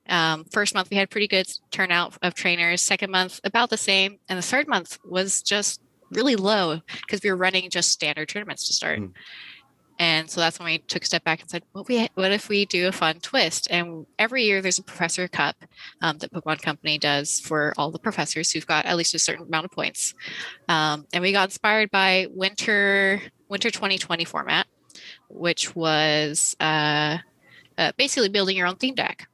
um, first month we had pretty good turnout of trainers. Second month about the same, and the third month was just really low because we were running just standard tournaments to start. Mm. And so that's when we took a step back and said, "What we what if we do a fun twist?" And every year there's a professor cup um, that Pokemon Company does for all the professors who've got at least a certain amount of points. Um, and we got inspired by winter winter 2020 format, which was uh, uh, basically building your own theme deck.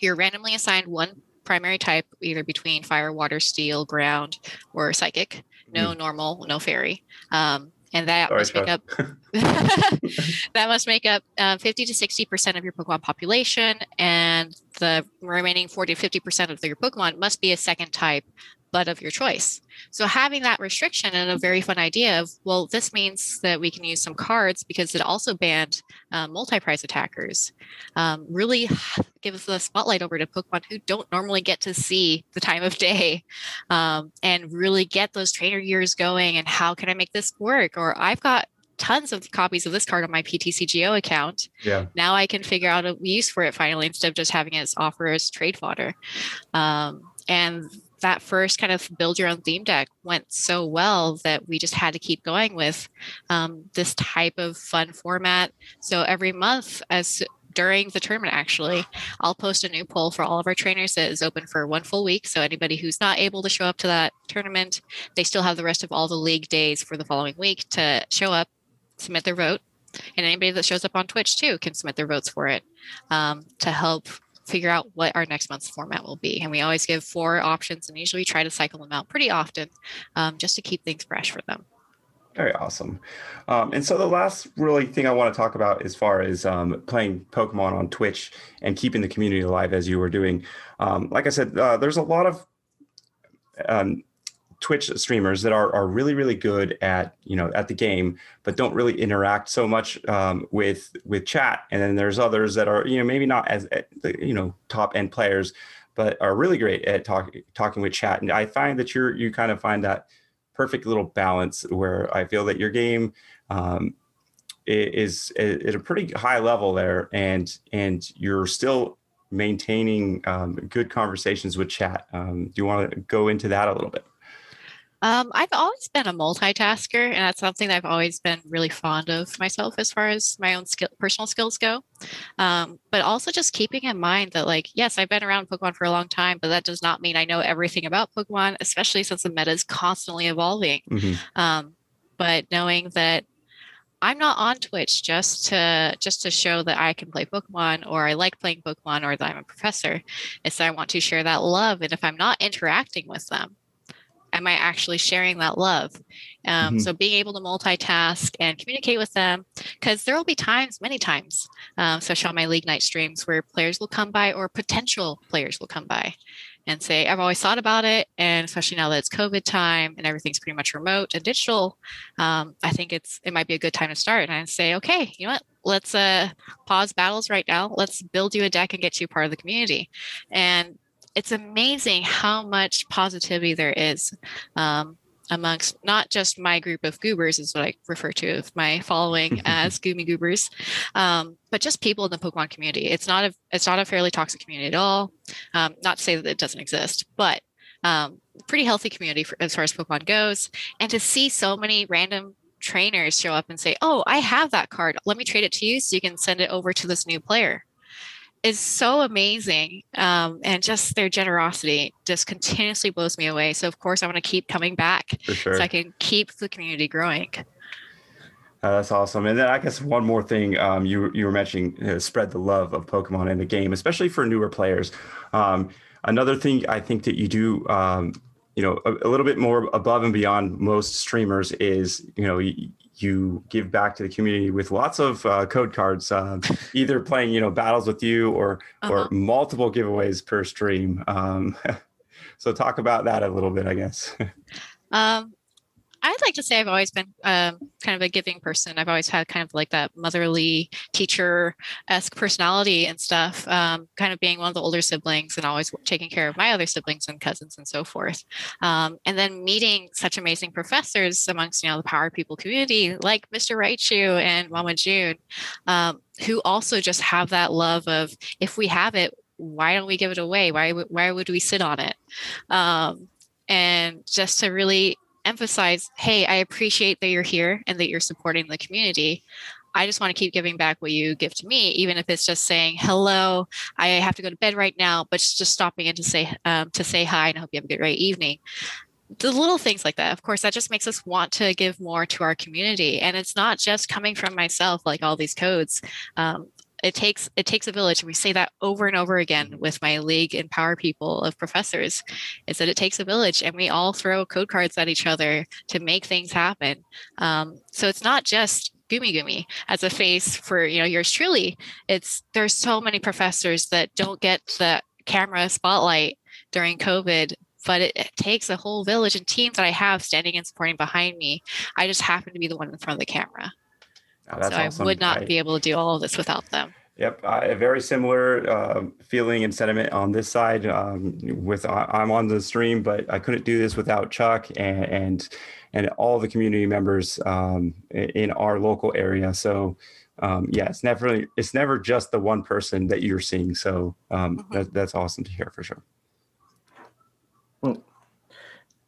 You're randomly assigned one primary type, either between fire, water, steel, ground, or psychic. No mm. normal, no fairy. Um, and that Sorry, must make up that must make up uh, 50 to 60 percent of your Pokemon population, and the remaining 40 to 50 percent of your Pokemon must be a second type but of your choice. So having that restriction and a very fun idea of, well, this means that we can use some cards because it also banned um, multi-prize attackers. Um, really gives the spotlight over to Pokemon who don't normally get to see the time of day um, and really get those trainer years going. And how can I make this work? Or I've got tons of copies of this card on my PTCGO account.
Yeah.
Now I can figure out a use for it finally instead of just having it as offer as trade fodder. Um, and that first kind of build your own theme deck went so well that we just had to keep going with um, this type of fun format. So every month, as during the tournament, actually, I'll post a new poll for all of our trainers that is open for one full week. So anybody who's not able to show up to that tournament, they still have the rest of all the league days for the following week to show up, submit their vote. And anybody that shows up on Twitch too can submit their votes for it um, to help figure out what our next month's format will be. And we always give four options and usually try to cycle them out pretty often um, just to keep things fresh for them.
Very awesome. Um, and so the last really thing I want to talk about as far as um, playing Pokemon on Twitch and keeping the community alive as you were doing. Um, like I said, uh, there's a lot of um, Twitch streamers that are are really really good at you know at the game, but don't really interact so much um, with with chat. And then there's others that are you know maybe not as you know top end players, but are really great at talking talking with chat. And I find that you're you kind of find that perfect little balance where I feel that your game um, is at a pretty high level there, and and you're still maintaining um, good conversations with chat. Um, do you want to go into that a little bit?
Um, I've always been a multitasker, and that's something that I've always been really fond of myself as far as my own skill, personal skills go. Um, but also just keeping in mind that, like, yes, I've been around Pokemon for a long time, but that does not mean I know everything about Pokemon, especially since the meta is constantly evolving. Mm-hmm. Um, but knowing that I'm not on Twitch just to just to show that I can play Pokemon or I like playing Pokemon or that I'm a professor. It's that I want to share that love, and if I'm not interacting with them am I actually sharing that love? Um, mm-hmm. So being able to multitask and communicate with them, because there will be times, many times, um, especially on my league night streams, where players will come by or potential players will come by and say, I've always thought about it. And especially now that it's COVID time and everything's pretty much remote and digital, um, I think it's it might be a good time to start. And I say, okay, you know what? Let's uh, pause battles right now. Let's build you a deck and get you part of the community. And it's amazing how much positivity there is um, amongst not just my group of goobers is what I refer to as my following as Goomy Goobers, um, but just people in the Pokemon community. It's not a it's not a fairly toxic community at all. Um, not to say that it doesn't exist, but um, pretty healthy community for, as far as Pokemon goes. And to see so many random trainers show up and say, "Oh, I have that card. Let me trade it to you so you can send it over to this new player." Is so amazing. Um, and just their generosity just continuously blows me away. So, of course, I want to keep coming back
sure.
so I can keep the community growing.
Uh, that's awesome. And then I guess one more thing um, you you were mentioning uh, spread the love of Pokemon in the game, especially for newer players. Um, another thing I think that you do, um, you know, a, a, little bit more above and beyond most streamers is, you know, you, you give back to the community with lots of uh, code cards, uh, either playing you know battles with you or uh-huh. or multiple giveaways per stream. Um, so talk about that a little bit, I guess.
um, I'd like to say I've always been um, kind of a giving person. I've always had kind of like that motherly teacher esque personality and stuff, um, kind of being one of the older siblings and always taking care of my other siblings and cousins and so forth. Um, and then meeting such amazing professors amongst, you know, the Power People community like Mr. Raichu and Mama June, um, who also just have that love of if we have it, why don't we give it away? Why, why would we sit on it? Um, and just to really emphasize hey i appreciate that you're here and that you're supporting the community. I just want to keep giving back what you give to me even if it's just saying hello i have to go to bed right now but just stopping in to say um, to say hi and I hope you have a good great evening. The little things like that of course that just makes us want to give more to our community. And it's not just coming from myself like all these codes um, it takes it takes a village and we say that over and over again with my league and power people of professors is that it takes a village and we all throw code cards at each other to make things happen um, so it's not just Gumi Gumi as a face for you know yours truly it's there's so many professors that don't get the camera spotlight during covid but it, it, takes a whole village and teams that I have standing and supporting behind me. I just happen to be the one in front of the camera. So awesome. I would not I, be able to do all of this without them.
Yep, a very similar uh, feeling and sentiment on this side. Um, with I'm on the stream, but I couldn't do this without Chuck and and, and all the community members um, in our local area. So um, yeah, it's never it's never just the one person that you're seeing. So um, mm-hmm. that, that's awesome to hear for sure.
Well,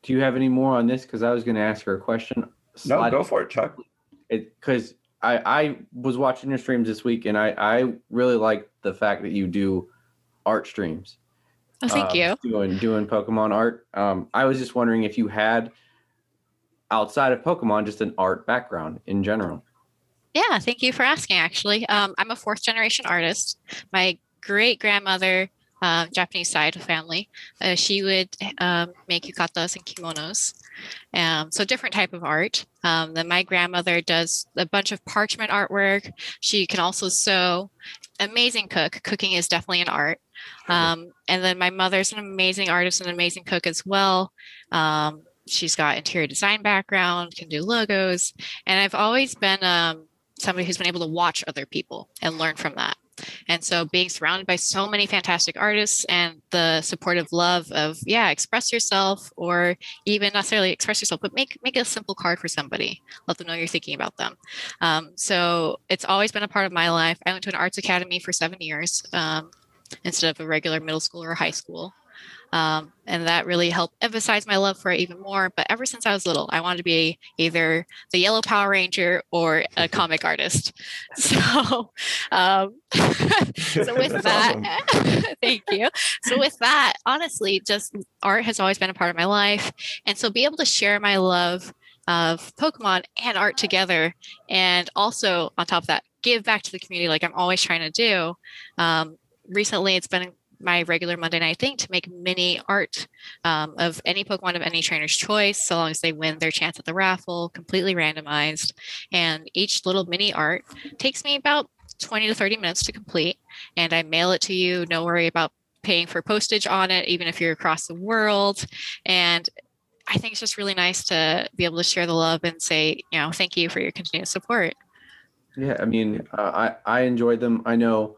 do you have any more on this? Because I was going to ask her a question.
No, go for it, Chuck.
Because I I was watching your streams this week, and I I really like the fact that you do art streams.
Oh, thank uh, you.
Doing doing Pokemon art. Um, I was just wondering if you had outside of Pokemon just an art background in general.
Yeah, thank you for asking. Actually, um, I'm a fourth generation artist. My great grandmother uh, Japanese side of family, uh, she would um, make yukatas and kimonos. Um, so different type of art. Um, then my grandmother does a bunch of parchment artwork. She can also sew. Amazing cook. Cooking is definitely an art. Um, and then my mother's an amazing artist and amazing cook as well. Um, she's got interior design background, can do logos, and I've always been um, somebody who's been able to watch other people and learn from that. And so being surrounded by so many fantastic artists and the supportive love of, yeah, express yourself or even necessarily express yourself, but make, make a simple card for somebody. Let them know you're thinking about them. Um, so it's always been a part of my life. I went to an arts academy for seven years um, instead of a regular middle school or high school. Um, and that really helped emphasize my love for it even more. But ever since I was little, I wanted to be either the Yellow Power Ranger or a comic artist. So, um, so with that, thank you. So with that, honestly, just art has always been a part of my life, and so be able to share my love of Pokemon and art together, and also on top of that, give back to the community like I'm always trying to do. Um, recently, it's been my regular Monday night thing to make mini art um, of any Pokemon of any trainer's choice, so long as they win their chance at the raffle, completely randomized. And each little mini art takes me about 20 to 30 minutes to complete. And I mail it to you, no worry about paying for postage on it, even if you're across the world. And I think it's just really nice to be able to share the love and say, you know, thank you for your continued support.
Yeah, I mean, uh, I I enjoyed them. I know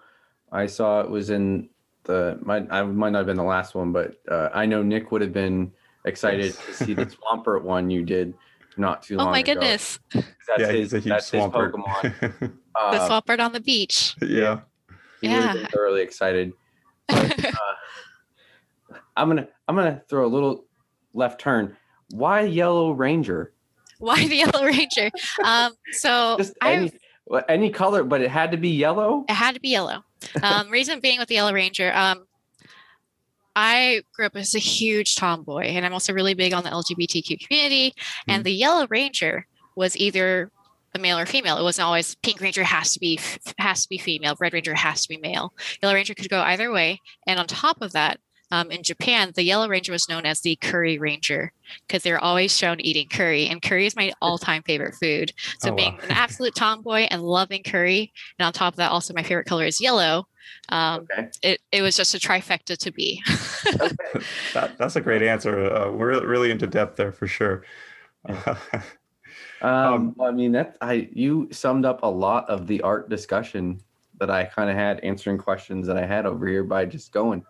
I saw it was in the might I might not have been the last one, but uh, I know Nick would have been excited yes. to see the Swampert one you did not too long.
Oh my
ago.
goodness!
That's yeah, his, he's a huge that's Swampert. His
Pokemon. uh, the Swampert on the beach.
Yeah.
He yeah. would have thoroughly excited. But, uh, I'm gonna I'm gonna throw a little left turn. Why Yellow Ranger?
Why the Yellow Ranger? Um, so
Just any, any color, but it had to be yellow.
It had to be yellow. Um, reason being with the Yellow Ranger, um, I grew up as a huge tomboy, and I'm also really big on the LGBTQ community. Mm-hmm. And the Yellow Ranger was either a male or female. It wasn't always Pink Ranger has to be has to be female, Red Ranger has to be male. Yellow Ranger could go either way. And on top of that, um, in Japan, the Yellow Ranger was known as the Curry Ranger because they're always shown eating curry, and curry is my all-time favorite food. So, oh, being wow. an absolute tomboy and loving curry, and on top of that, also my favorite color is yellow. Um, okay. it, it was just a trifecta to be.
that, that's a great answer. Uh, we're really into depth there for sure.
um, um, I mean, that I you summed up a lot of the art discussion that I kind of had answering questions that I had over here by just going.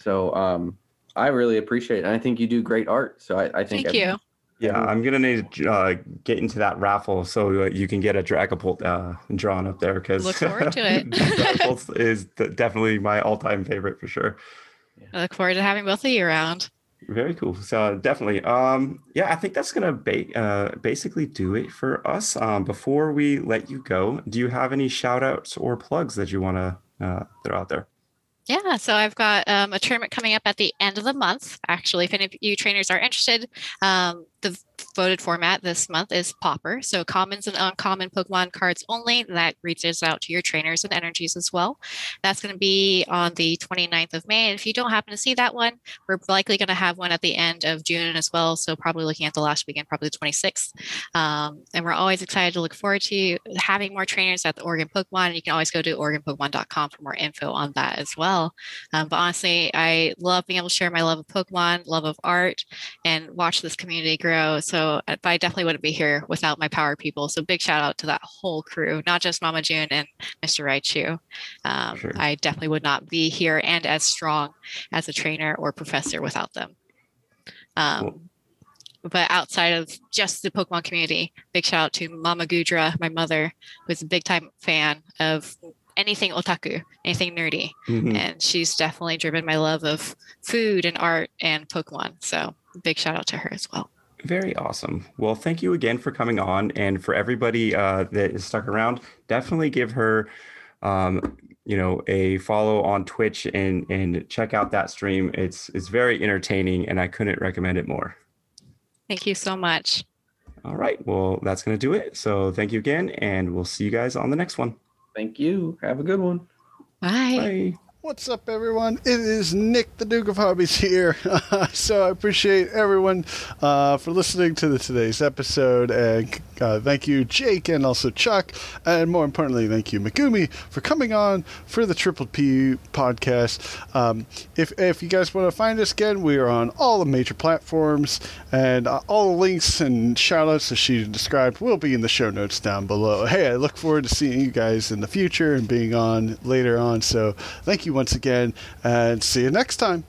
So um, I really appreciate it. And I think you do great art. So I, I think
thank I, you.
Yeah, I'm gonna need to uh, get into that raffle so uh, you can get a Dragapult uh, drawn up there because
look forward to it.
Dragapult is definitely my all-time favorite for sure.
I look forward to having both of you around.
Very cool. So definitely, um, yeah, I think that's gonna ba- uh, basically do it for us. Um, before we let you go, do you have any shout outs or plugs that you want to uh, throw out there?
Yeah, so I've got um, a tournament coming up at the end of the month. Actually, if any of you trainers are interested, um, the voted format this month is Pauper. So commons and uncommon Pokemon cards only. That reaches out to your trainers and energies as well. That's going to be on the 29th of May. And if you don't happen to see that one, we're likely going to have one at the end of June as well. So probably looking at the last weekend, probably the 26th. Um, and we're always excited to look forward to having more trainers at the Oregon Pokemon. And you can always go to OregonPokemon.com for more info on that as well. Um, but honestly, I love being able to share my love of Pokemon, love of art, and watch this community grow. So uh, I definitely wouldn't be here without my power people. So big shout out to that whole crew, not just Mama June and Mr. Raichu. Um, sure. I definitely would not be here and as strong as a trainer or professor without them. Um, cool. But outside of just the Pokemon community, big shout out to Mama Gudra, my mother, who's a big time fan of anything otaku, anything nerdy. Mm-hmm. And she's definitely driven my love of food and art and Pokemon. So big shout out to her as well.
Very awesome. Well, thank you again for coming on. And for everybody uh, that is stuck around, definitely give her, um, you know, a follow on Twitch and and check out that stream. It's it's very entertaining, and I couldn't recommend it more.
Thank you so much.
All right. Well, that's going to do it. So thank you again, and we'll see you guys on the next one.
Thank you. Have a good one.
Bye. Bye.
What's up, everyone? It is Nick, the Duke of Hobbies, here. so I appreciate everyone uh, for listening to the, today's episode, and uh, thank you, Jake, and also Chuck, and more importantly, thank you, Megumi, for coming on for the Triple P podcast. Um, if if you guys want to find us again, we are on all the major platforms, and uh, all the links and shoutouts that she described will be in the show notes down below. Hey, I look forward to seeing you guys in the future and being on later on. So thank you once again and see you next time.